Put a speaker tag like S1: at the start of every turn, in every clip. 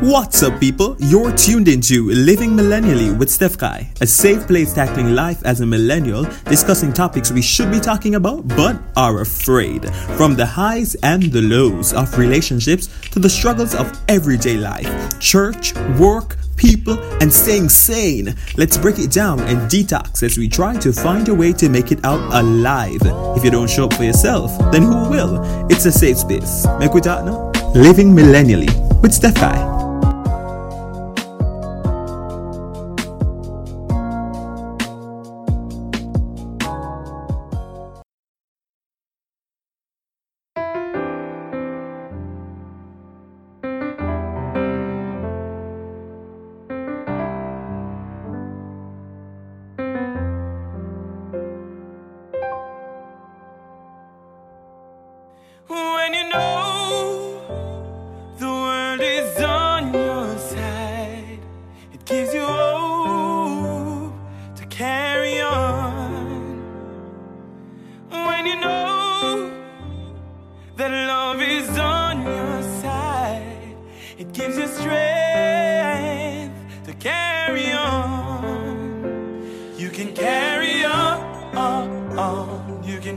S1: What's up, people? You're tuned into Living Millennially with Steph Kai, a safe place tackling life as a millennial, discussing topics we should be talking about but are afraid. From the highs and the lows of relationships to the struggles of everyday life, church, work, people, and staying sane. Let's break it down and detox as we try to find a way to make it out alive. If you don't show up for yourself, then who will? It's a safe space. Make? Living Millennially with Steph.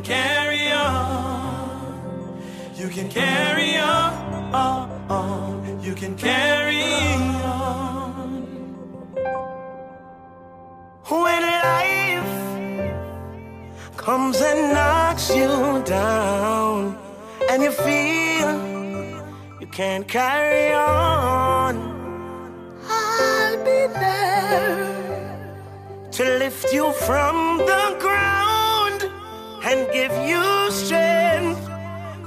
S2: Carry on. You can carry on, on. You can carry on. When life comes and knocks you down, and you feel you can't carry on, I'll be there to lift you from the and give you strength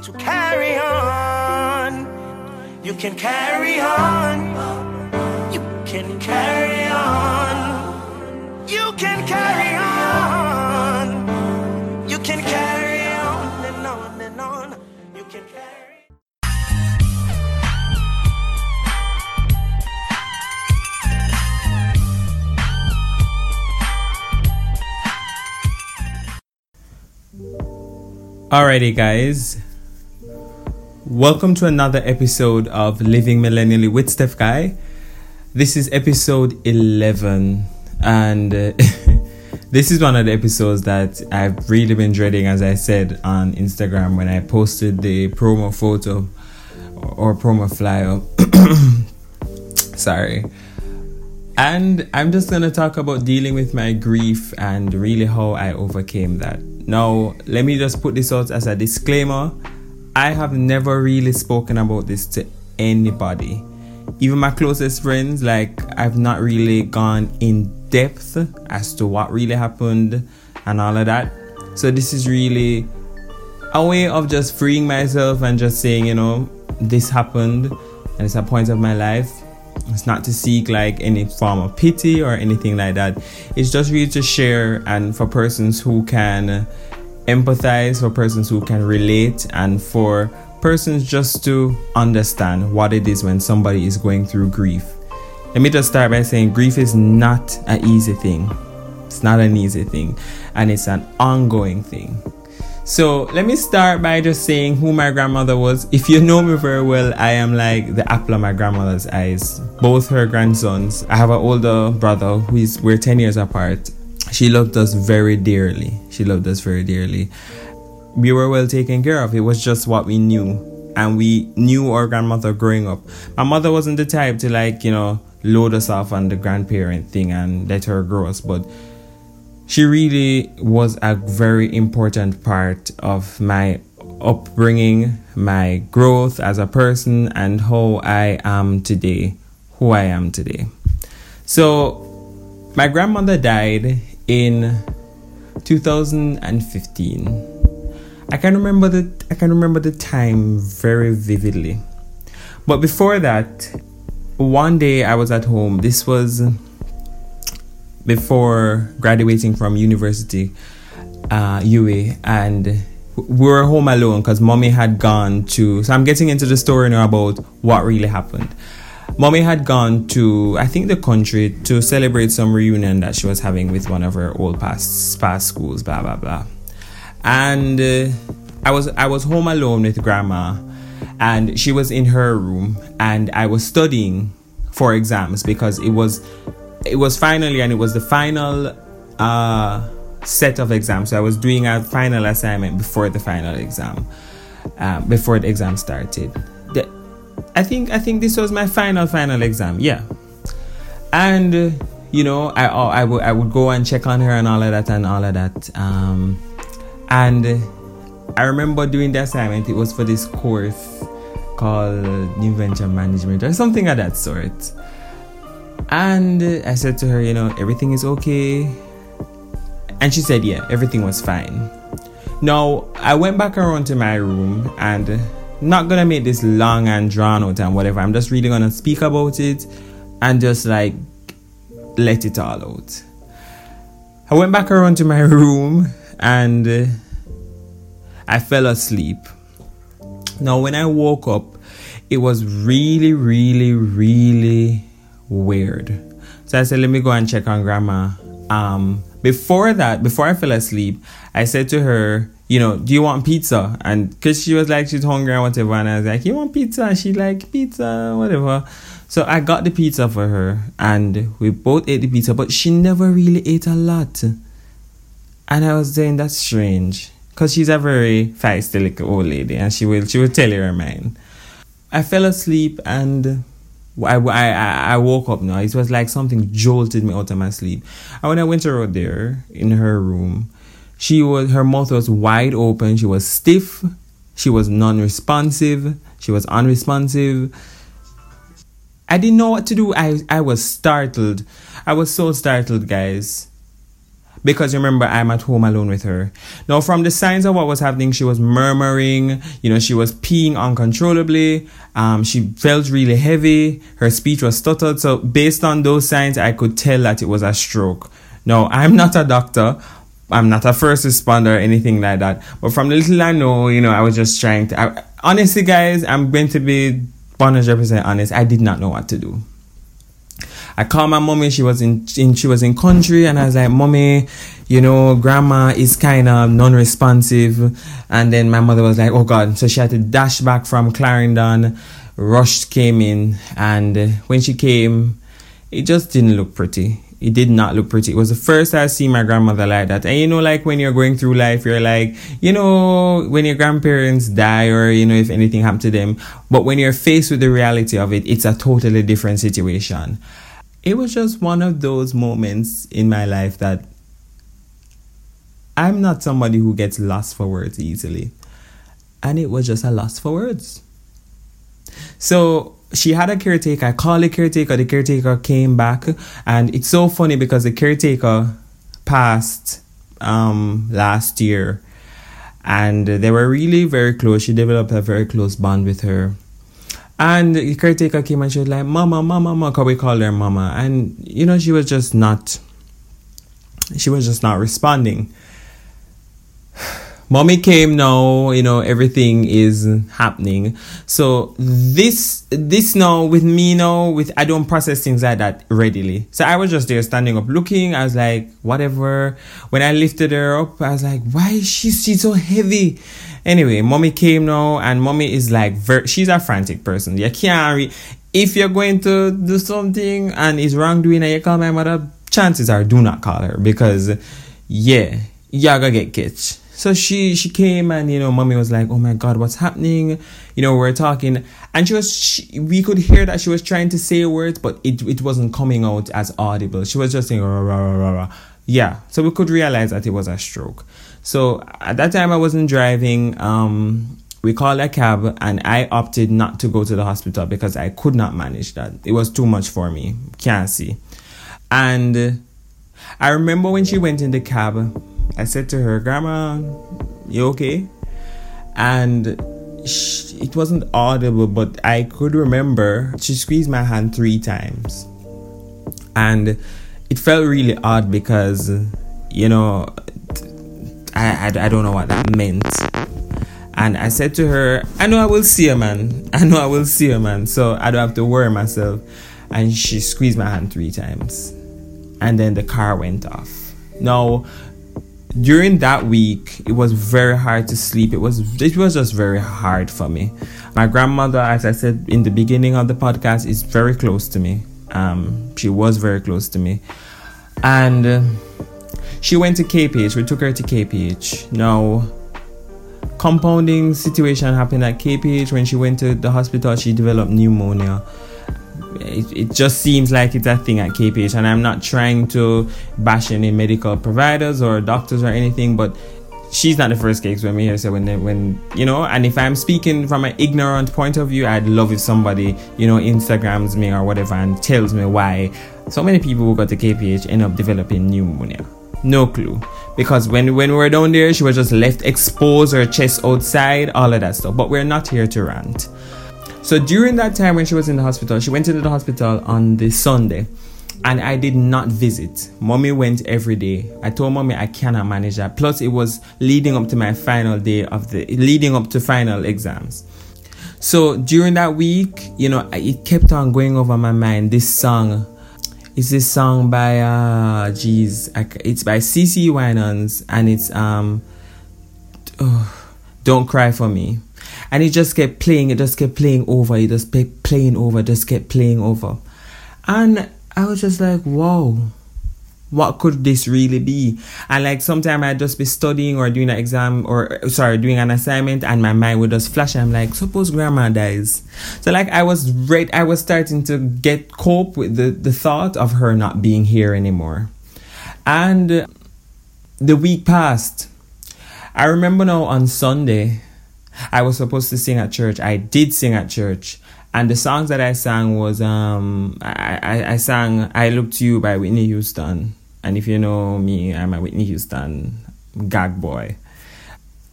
S2: to carry on. You can carry on. You can carry on. You can carry on.
S1: Alrighty, guys. Welcome to another episode of Living Millennially with Steph Kai. This is episode 11, and uh, this is one of the episodes that I've really been dreading, as I said on Instagram when I posted the promo photo or promo flyer. Sorry. And I'm just going to talk about dealing with my grief and really how I overcame that. Now, let me just put this out as a disclaimer. I have never really spoken about this to anybody. Even my closest friends, like, I've not really gone in depth as to what really happened and all of that. So, this is really a way of just freeing myself and just saying, you know, this happened and it's a point of my life. It's not to seek like any form of pity or anything like that. It's just really to share and for persons who can empathize, for persons who can relate, and for persons just to understand what it is when somebody is going through grief. Let me just start by saying grief is not an easy thing. It's not an easy thing, and it's an ongoing thing. So let me start by just saying who my grandmother was. If you know me very well, I am like the apple of my grandmother's eyes. Both her grandsons. I have an older brother who is we're 10 years apart. She loved us very dearly. She loved us very dearly. We were well taken care of. It was just what we knew. And we knew our grandmother growing up. My mother wasn't the type to like, you know, load us off on the grandparent thing and let her grow us, but she really was a very important part of my upbringing, my growth as a person, and how I am today, who I am today. So, my grandmother died in 2015. I can remember the I can remember the time very vividly. But before that, one day I was at home. This was before graduating from university, uh, UA, and we were home alone because mommy had gone to. So I'm getting into the story now about what really happened. Mommy had gone to, I think, the country to celebrate some reunion that she was having with one of her old past past schools. Blah blah blah, and uh, I was I was home alone with grandma, and she was in her room, and I was studying for exams because it was it was finally and it was the final uh, set of exams. So I was doing a final assignment before the final exam, uh, before the exam started. The, I think I think this was my final final exam. Yeah, and uh, you know I oh, I would I would go and check on her and all of that and all of that. Um, and I remember doing the assignment. It was for this course called New Venture Management or something of that sort. And I said to her, you know, everything is okay. And she said, yeah, everything was fine. Now, I went back around to my room and not gonna make this long and drawn out and whatever. I'm just really gonna speak about it and just like let it all out. I went back around to my room and I fell asleep. Now, when I woke up, it was really, really, really weird. So I said, let me go and check on grandma. Um, before that, before I fell asleep, I said to her, you know, do you want pizza? And because she was like, she's hungry and whatever. And I was like, you want pizza? And she like, pizza, whatever. So I got the pizza for her and we both ate the pizza, but she never really ate a lot. And I was saying, that's strange. Because she's a very feisty little old lady and she will, she will tell you her mind. I fell asleep and I, I, I woke up now. It was like something jolted me out of my sleep. And when I went around there in her room, she was her mouth was wide open. She was stiff. She was non-responsive. She was unresponsive. I didn't know what to do. I I was startled. I was so startled, guys because remember I'm at home alone with her. Now from the signs of what was happening, she was murmuring, you know, she was peeing uncontrollably, um, she felt really heavy, her speech was stuttered. So based on those signs, I could tell that it was a stroke. Now I'm not a doctor. I'm not a first responder or anything like that. But from the little I know, you know, I was just trying to. I, honestly, guys, I'm going to be 100% honest. I did not know what to do. I called my mommy. She was in, in she was in country, and I was like, "Mommy, you know, grandma is kind of non-responsive." And then my mother was like, "Oh God!" So she had to dash back from Clarendon. Rushed came in, and when she came, it just didn't look pretty. It did not look pretty. It was the first I see my grandmother like that. And you know, like when you're going through life, you're like, you know, when your grandparents die or, you know, if anything happened to them. But when you're faced with the reality of it, it's a totally different situation it was just one of those moments in my life that I'm not somebody who gets lost for words easily. And it was just a loss for words. So she had a caretaker. I called the caretaker. The caretaker came back. And it's so funny because the caretaker passed um, last year. And they were really very close. She developed a very close bond with her. And the caretaker came and she was like, Mama, Mama, Mama, we call her Mama. And, you know, she was just not, she was just not responding. Mommy came now, you know, everything is happening. So this, this now with me now, with, I don't process things like that readily. So I was just there standing up looking. I was like, whatever. When I lifted her up, I was like, why is she, she so heavy? Anyway, mommy came now, and mommy is like, ver- she's a frantic person. You can't re- if you're going to do something and it's wrongdoing and you call my mother, chances are do not call her because, yeah, you're gonna get catch. So she she came and you know, mommy was like, "Oh my God, what's happening?" You know, we are talking, and she was she, we could hear that she was trying to say words, but it it wasn't coming out as audible. She was just saying, rah, rah, rah, rah. "Yeah." So we could realize that it was a stroke. So at that time, I wasn't driving. Um, we called a cab, and I opted not to go to the hospital because I could not manage that. It was too much for me. Can't see. And I remember when she went in the cab, I said to her, "Grandma, you okay?" And she, it wasn't audible, but I could remember she squeezed my hand three times, and it felt really odd because you know I, I, I don't know what that meant. And I said to her, I know I will see a man. I know I will see a man. So I don't have to worry myself. And she squeezed my hand three times. And then the car went off. Now, during that week it was very hard to sleep it was it was just very hard for me my grandmother as i said in the beginning of the podcast is very close to me um, she was very close to me and uh, she went to kph we took her to kph now compounding situation happened at kph when she went to the hospital she developed pneumonia. It, it just seems like it's a thing at KPH, and I'm not trying to bash any medical providers or doctors or anything, but she's not the first case when we hear so when they, when you know and if i'm speaking from an ignorant point of view i'd love if somebody you know instagrams me or whatever and tells me why. So many people who got to kph end up developing pneumonia no clue because when when we were down there she was just left exposed her chest outside all of that stuff but we're not here to rant so during that time when she was in the hospital, she went into the hospital on the Sunday and I did not visit. Mommy went every day. I told mommy I cannot manage that. Plus, it was leading up to my final day of the leading up to final exams. So during that week, you know, it kept on going over my mind. This song is a song by uh, it's by CeCe Winans and it's um, oh, don't cry for me. And it just kept playing it just kept playing over it just kept playing over just kept playing over. And i was just like whoa what could this really be and like sometimes i'd just be studying or doing an exam or sorry doing an assignment and my mind would just flash i'm like suppose grandma dies so like i was right i was starting to get cope with the the thought of her not being here anymore and the week passed i remember now on sunday I was supposed to sing at church. I did sing at church. And the songs that I sang was um I, I, I sang I Look to You by Whitney Houston. And if you know me, I'm a Whitney Houston gag boy.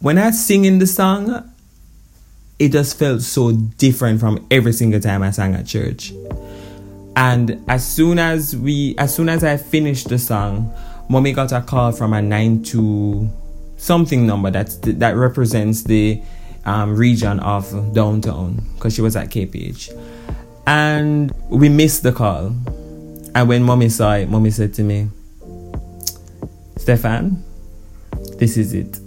S1: When I sing in the song, it just felt so different from every single time I sang at church. And as soon as we as soon as I finished the song, mommy got a call from a nine two something number that's that represents the um, region of downtown because she was at KPH. And we missed the call. And when mommy saw it, mommy said to me, Stefan, this is it.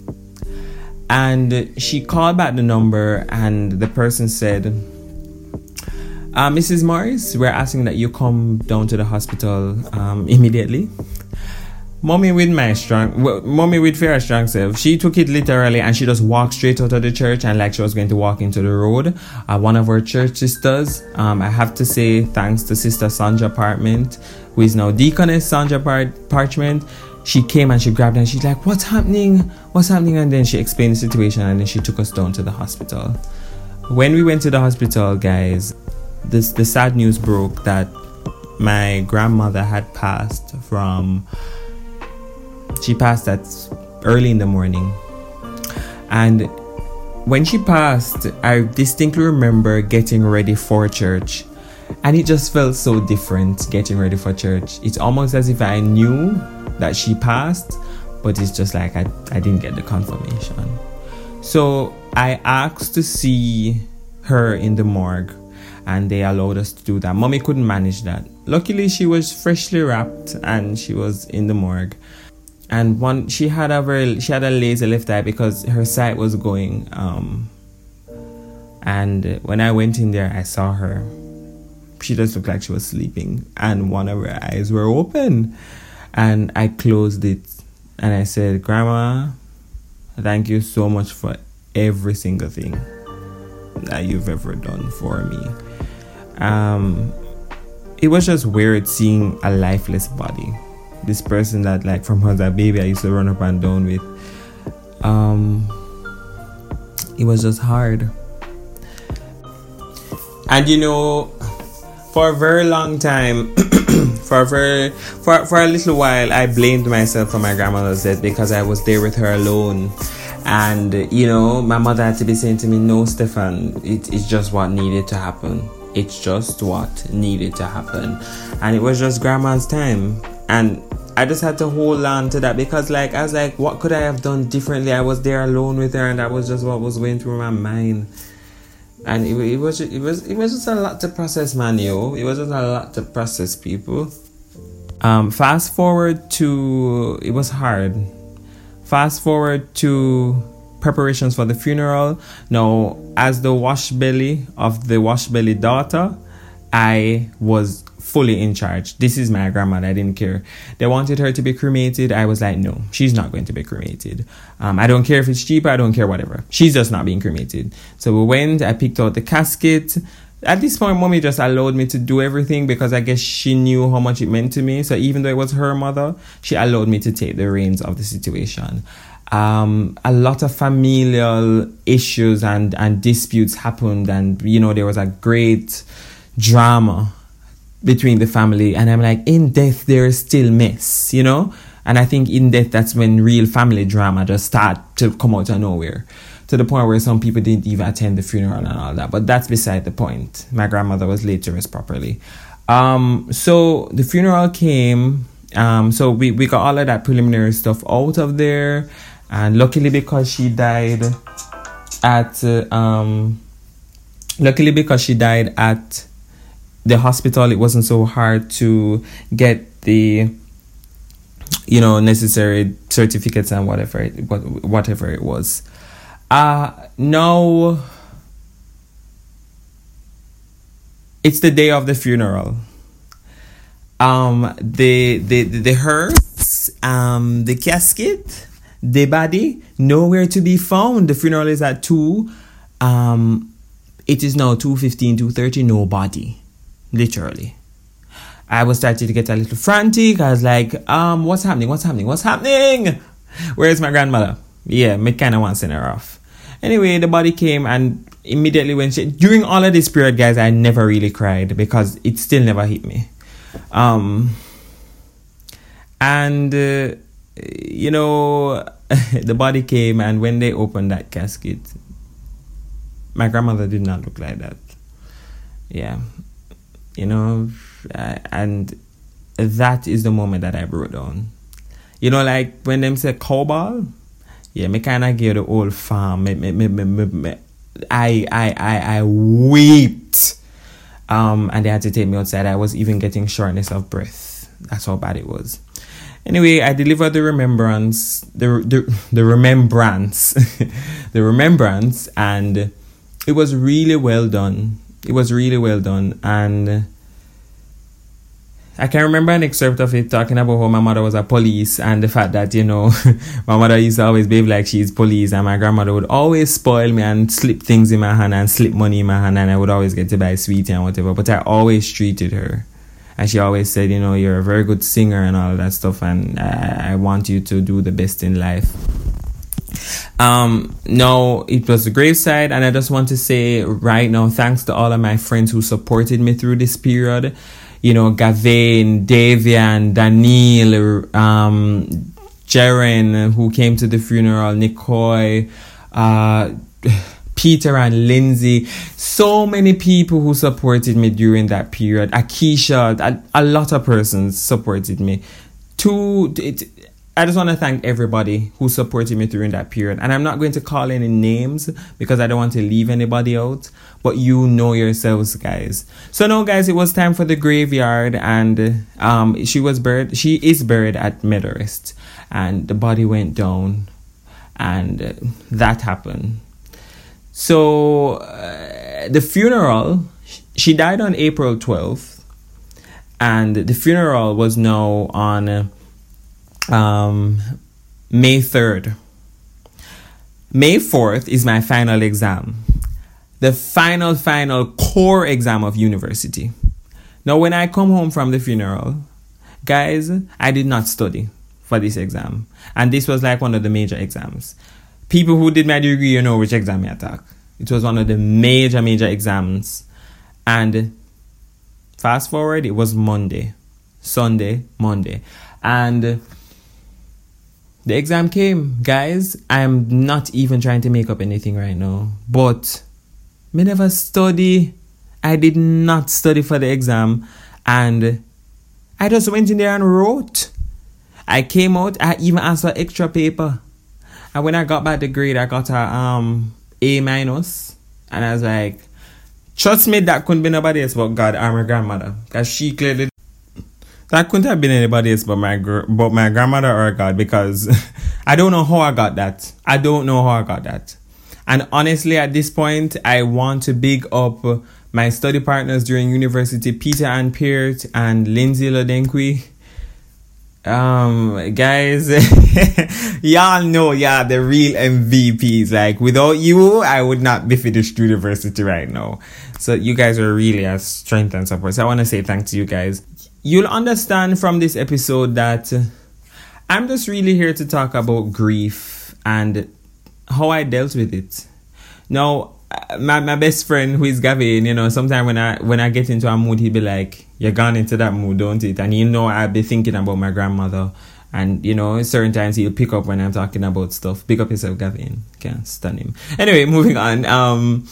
S1: And she called back the number, and the person said, uh, Mrs. Morris, we're asking that you come down to the hospital um, immediately. Mommy with my strong, well, mommy with very strong self. She took it literally and she just walked straight out of the church and like she was going to walk into the road. Uh, one of our church sisters, um, I have to say thanks to Sister Sandra Parchment, who is now Deaconess Sandra Par- Parchment. She came and she grabbed and she's like, "What's happening? What's happening?" And then she explained the situation and then she took us down to the hospital. When we went to the hospital, guys, this the sad news broke that my grandmother had passed from she passed at early in the morning. And when she passed, I distinctly remember getting ready for church. And it just felt so different getting ready for church. It's almost as if I knew that she passed, but it's just like I, I didn't get the confirmation. So I asked to see her in the morgue and they allowed us to do that. Mommy couldn't manage that. Luckily, she was freshly wrapped and she was in the morgue and one she had a very she had a lazy left eye because her sight was going um and when i went in there i saw her she just looked like she was sleeping and one of her eyes were open and i closed it and i said grandma thank you so much for every single thing that you've ever done for me um it was just weird seeing a lifeless body this person that like from her that baby I used to run up and down with. Um, it was just hard. And you know, for a very long time, for a very for for a little while, I blamed myself for my grandmother's death because I was there with her alone. And you know, my mother had to be saying to me, "No, Stefan, it, it's just what needed to happen. It's just what needed to happen." And it was just grandma's time. And I just had to hold on to that because, like, I was like, what could I have done differently? I was there alone with her, and that was just what was going through my mind. And it, it was it was it was just a lot to process, man. Yo, it was just a lot to process, people. Um, fast forward to it was hard. fast forward to preparations for the funeral. Now, as the wash belly of the wash belly daughter, I was fully in charge. This is my grandmother. I didn't care. They wanted her to be cremated. I was like, no, she's not going to be cremated. Um, I don't care if it's cheaper. I don't care whatever. She's just not being cremated. So we went. I picked out the casket. At this point, mommy just allowed me to do everything because I guess she knew how much it meant to me. So even though it was her mother, she allowed me to take the reins of the situation. Um, a lot of familial issues and, and disputes happened, and you know, there was a great drama between the family and i'm like in death there is still mess you know? And i think in death that's when real family drama just start to come out of nowhere. To the point where some people didn't even attend the funeral and all that but that's beside the point. My grandmother was laid to rest properly. Um, so the funeral came um, so we, we got all of that preliminary stuff out of there and luckily because she died at uh, um, luckily because she died at the hospital it wasn't so hard to get the you know necessary certificates and whatever it, whatever it was. Uh no. It's the day of the funeral. Um the the the hearse um the casket the body nowhere to be found. The funeral is at 2 um it is now 2.15 2.30 no body literally. I was starting to get a little frantic. I was like, um, what's happening? What's happening? What's happening? Where's my grandmother? Yeah, me kind of want send her off. Anyway, the body came and immediately when she, during all of this period, guys, I never really cried because it still never hit me. Um, and, uh, you know, the body came and when they opened that casket, my grandmother did not look like that. Yeah, you know, uh, and that is the moment that I broke down. You know, like when them say cowball, yeah, me kind of give the old farm. Me, me, me, me, me, me, I, I, I, I wept. Um, and they had to take me outside. I was even getting shortness of breath. That's how bad it was. Anyway, I delivered the remembrance, the the, the remembrance, the remembrance, and it was really well done it was really well done and I can remember an excerpt of it talking about how my mother was a police and the fact that, you know, my mother used to always behave like she's police and my grandmother would always spoil me and slip things in my hand and slip money in my hand and I would always get to buy sweetie and whatever. But I always treated her. And she always said, you know, you're a very good singer and all that stuff and I, I want you to do the best in life. Um, no, it was the graveside, and I just want to say right now, thanks to all of my friends who supported me through this period. You know, Gavin, Davian, Daniel, um, Jaren, who came to the funeral, Nicole, uh, Peter and Lindsay, so many people who supported me during that period. Akisha, a, a lot of persons supported me. Two, it, I just want to thank everybody who supported me during that period. And I'm not going to call any names because I don't want to leave anybody out, but you know yourselves, guys. So now, guys, it was time for the graveyard, and um, she was buried. She is buried at Meadowrest, and the body went down, and that happened. So uh, the funeral, she died on April 12th, and the funeral was now on. Uh, um, May 3rd. May 4th is my final exam. The final, final core exam of university. Now, when I come home from the funeral, guys, I did not study for this exam. And this was like one of the major exams. People who did my degree, you know which exam I took. It was one of the major, major exams. And fast forward, it was Monday, Sunday, Monday. And the exam came, guys. I'm not even trying to make up anything right now. But me never study. I did not study for the exam. And I just went in there and wrote. I came out, I even asked for extra paper. And when I got back the grade, I got a um A. And I was like, trust me, that couldn't be nobody else but God or my grandmother. Because she clearly that couldn't have been anybody else but my gr- but my grandmother or God because I don't know how I got that. I don't know how I got that. And honestly, at this point, I want to big up my study partners during university, Peter and Peart and Lindsay Lodenkwi. Um, guys, y'all know, yeah, the real MVPs. Like, without you, I would not be finished university right now. So, you guys are really a strength and support. So, I want to say thanks to you guys. You'll understand from this episode that I'm just really here to talk about grief and how I dealt with it. Now, my, my best friend who is Gavin, you know, sometimes when I when I get into a mood, he'd be like, "You're gone into that mood, don't it?" And you know, I'd be thinking about my grandmother, and you know, certain times he'll pick up when I'm talking about stuff. Pick up yourself, Gavin. Can't stand him. Anyway, moving on. Um,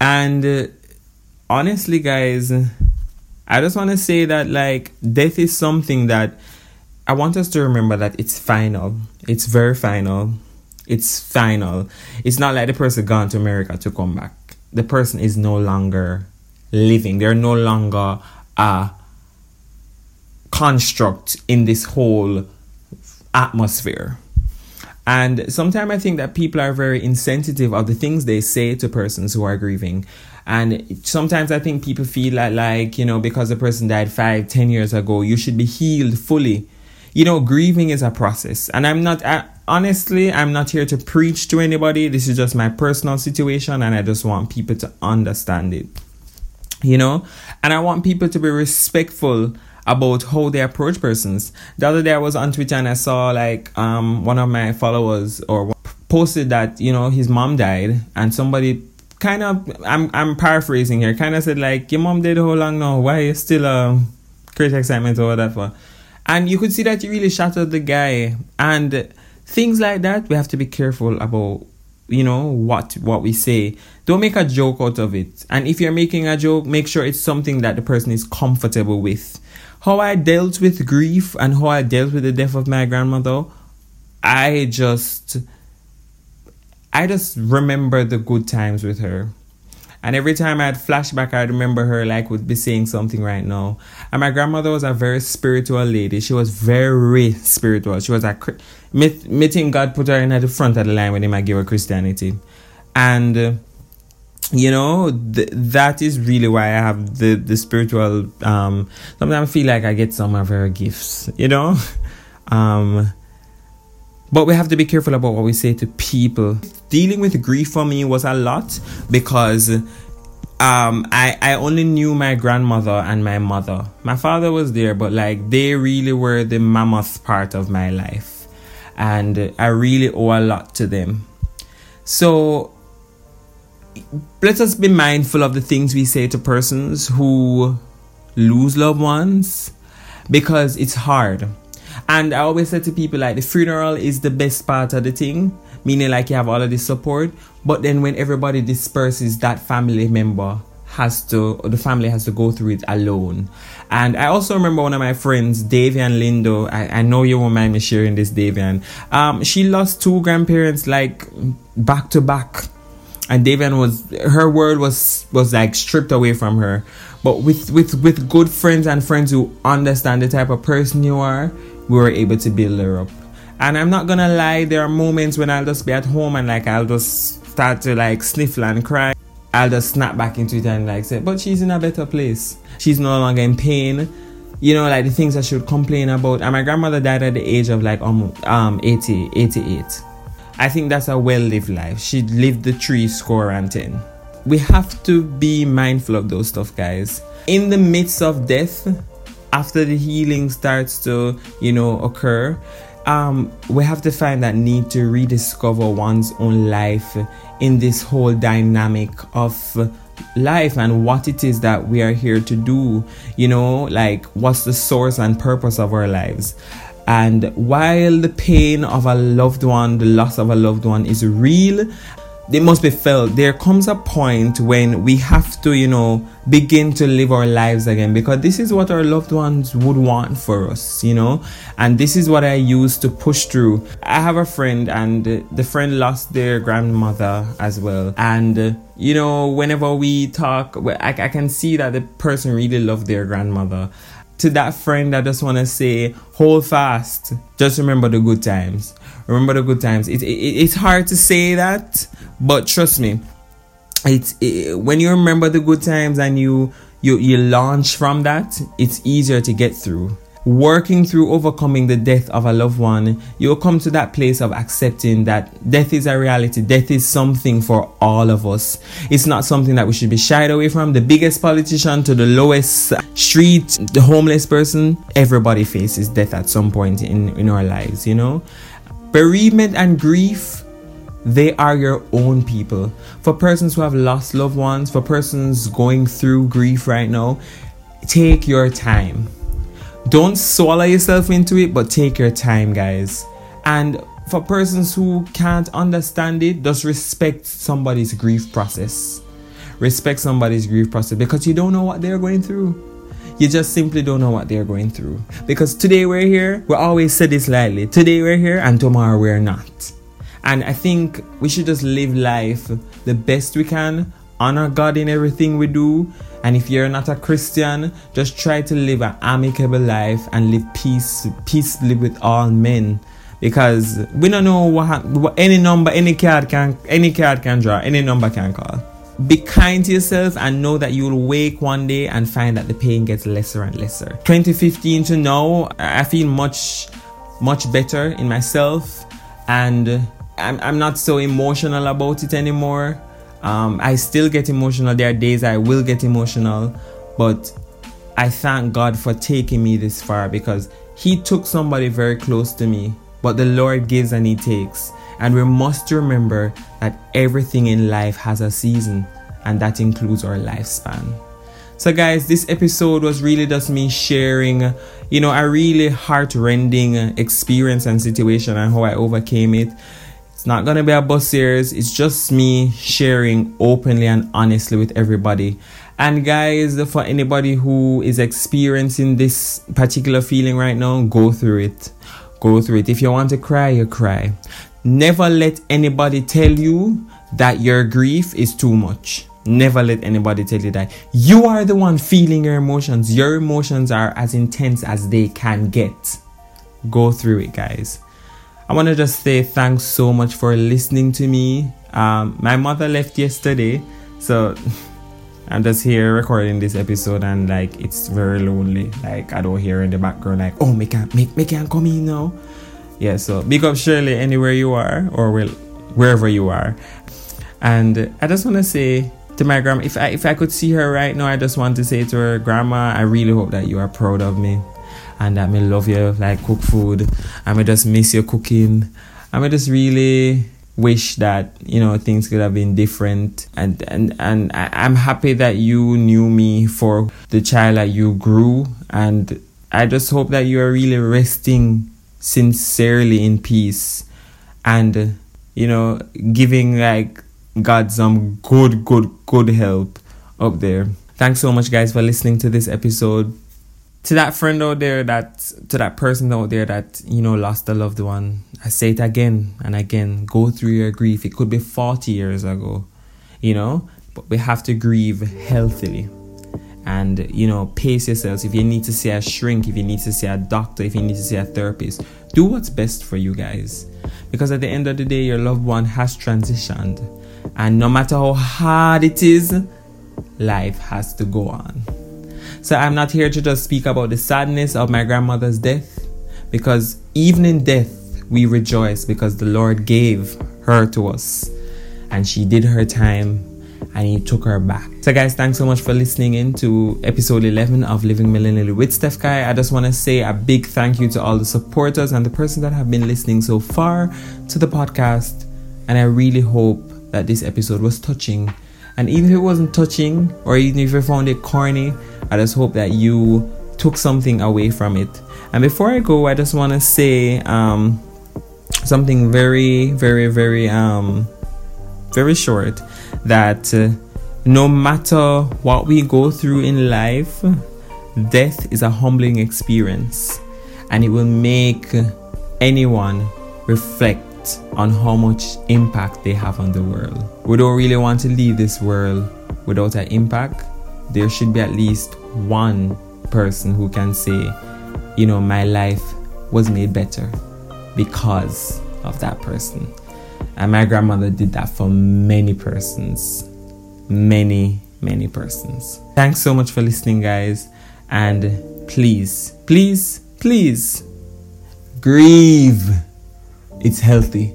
S1: and uh, honestly, guys, I just want to say that like death is something that I want us to remember that it's final. It's very final it's final. It's not like the person gone to America to come back. The person is no longer living. They're no longer a construct in this whole atmosphere. And sometimes I think that people are very insensitive of the things they say to persons who are grieving. And sometimes I think people feel like, like, you know, because the person died five, ten years ago, you should be healed fully. You know, grieving is a process. And I'm not, I, honestly, I'm not here to preach to anybody. This is just my personal situation, and I just want people to understand it. You know, and I want people to be respectful about how they approach persons. The other day I was on Twitter and I saw like um one of my followers or posted that you know his mom died and somebody kind of I'm I'm paraphrasing here kind of said like your mom dead how long now why you still um create excitement or whatever and you could see that you really shattered the guy and things like that we have to be careful about you know what what we say. Don't make a joke out of it and if you're making a joke make sure it's something that the person is comfortable with. How i dealt with grief and how i dealt with the death of my grandmother i just i just remember the good times with her and every time I had flashback, I remember her like would be saying something right now. And my grandmother was a very spiritual lady. She was very spiritual. She was a meeting God put her in at the front of the line when he might give her Christianity, and. Uh, you know th- that is really why i have the the spiritual um sometimes i feel like i get some of her gifts you know um but we have to be careful about what we say to people. Dealing with grief for me was a lot because um, I, I only knew my grandmother and my mother. My father was there, but like they really were the mammoth part of my life. And I really owe a lot to them. So let us be mindful of the things we say to persons who lose loved ones because it's hard and I always say to people like the funeral is the best part of the thing, meaning like you have all of the support. But then when everybody disperses, that family member has to, the family has to go through it alone. And I also remember one of my friends, Davian Lindo. I, I know you won't mind me sharing this, Davian. Um, she lost two grandparents like back to back. And Davian was her world was was like stripped away from her. But with with with good friends and friends who understand the type of person you are, we were able to build her up. And I'm not gonna lie, there are moments when I'll just be at home and like I'll just start to like sniffle and cry. I'll just snap back into it and like say, but she's in a better place. She's no longer in pain. You know, like the things I should complain about. And my grandmother died at the age of like um, um 80, 88. I think that's a well lived life. She lived the three score and ten. We have to be mindful of those stuff, guys. In the midst of death, after the healing starts to you know occur um, we have to find that need to rediscover one's own life in this whole dynamic of life and what it is that we are here to do you know like what's the source and purpose of our lives. And while the pain of a loved one the loss of a loved one is real they must be felt. There comes a point when we have to, you know, begin to live our lives again because this is what our loved ones would want for us, you know, and this is what I use to push through. I have a friend, and uh, the friend lost their grandmother as well, and uh, you know, whenever we talk, I, I can see that the person really loved their grandmother. To that friend, I just want to say, hold fast. Just remember the good times remember the good times. It, it, it's hard to say that, but trust me, it's it, when you remember the good times and you you you launch from that, it's easier to get through working through overcoming the death of a loved one, you'll come to that place of accepting that death is a reality. Death is something for all of us. It's not something that we should be shied away from. The biggest politician to the lowest street, the homeless person, everybody faces death at some point in, in our lives, you know? Bereavement and grief they are your own people. For persons who have lost loved ones, for persons going through grief right now, take your time don't swallow yourself into it, but take your time, guys. And for persons who can't understand it, just respect somebody's grief process. Respect somebody's grief process because you don't know what they're going through. You just simply don't know what they're going through. Because today we're here, we always say this lightly. Today we're here and tomorrow we're not. And I think we should just live life the best we can, honor God in everything we do, and if you're not a Christian, just try to live an amicable life and live peace, peacefully with all men. Because we don't know what, what any number, any card can, any card can draw, any number can call. Be kind to yourself and know that you'll wake one day and find that the pain gets lesser and lesser. 2015 to now, I feel much, much better in myself, and I'm, I'm not so emotional about it anymore. Um, I still get emotional. There are days I will get emotional, but I thank God for taking me this far because He took somebody very close to me. But the Lord gives and He takes. And we must remember that everything in life has a season, and that includes our lifespan. So, guys, this episode was really just me sharing, you know, a really heart-rending experience and situation and how I overcame it. It's not gonna be a bus series, it's just me sharing openly and honestly with everybody. And guys, for anybody who is experiencing this particular feeling right now, go through it. Go through it. If you want to cry, you cry. Never let anybody tell you that your grief is too much. Never let anybody tell you that. You are the one feeling your emotions. Your emotions are as intense as they can get. Go through it, guys. I want to just say thanks so much for listening to me. Um, my mother left yesterday, so I'm just here recording this episode and like it's very lonely. Like I don't hear in the background like, oh, me can't, me, me can't come in now. Yeah, so big up Shirley anywhere you are or will, wherever you are. And I just want to say to my grandma, if I if I could see her right now, I just want to say to her, Grandma, I really hope that you are proud of me and that me love you like cook food. I may just miss your cooking. And me just really wish that you know things could have been different. And and and I, i'm happy that you knew me for the child that you grew. And i just hope that you are really resting sincerely in peace and you know giving like god some good good good help up there. Thanks so much guys for listening to this episode. To that friend out there that to that person out there that you know lost a loved one i say it again and again. Go through your grief. It could be 40 years ago you know but we have to grieve healthily and you know pace yourselves. If you need to see a shrink if you need to see a doctor if you need to see a therapist do what's best for you guys. Because at the end of the day your loved one has transitioned. And no matter how hard it is life has to go on. So I'm not here to just speak about the sadness of my grandmother's death, because even in death, we rejoice because the Lord gave her to us. And she did her time and he took her back. So, guys, thanks so much for listening in to episode 11 of Living Millennially with Steph Kai. I just want to say a big thank you to all the supporters and the persons that have been listening so far to the podcast. And I really hope that this episode was touching. And even if it wasn't touching, or even if you found it corny, I just hope that you took something away from it. And before I go, I just want to say um, something very, very, very, um, very short. That uh, no matter what we go through in life, death is a humbling experience, and it will make anyone reflect on how much impact they have on the world. We don't really want to leave this world without an impact. There should be at least one person who can say, you know, my life was made better because
S2: of that person. And my grandmother did that for many persons. Many, many persons. Thanks so much for listening, guys. And please, please, please grieve. It's healthy.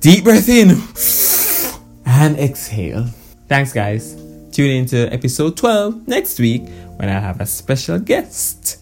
S2: Deep breath in and exhale. Thanks, guys. Tune in to episode 12 next week when I have a special guest.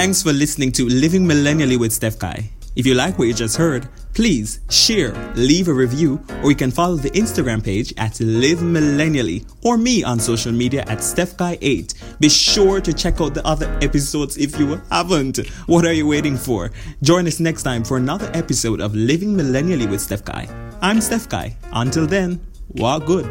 S2: Thanks for listening to Living Millennially with Steph Kai. If you like what you just heard, please share, leave a review, or you can follow the Instagram page at Live Millennially or me on social media at StephGuy8. Be sure to check out the other episodes if you haven't. What are you waiting for? Join us next time for another episode of Living Millennially with Steph Kai. I'm Steph Kai. Until then, walk good.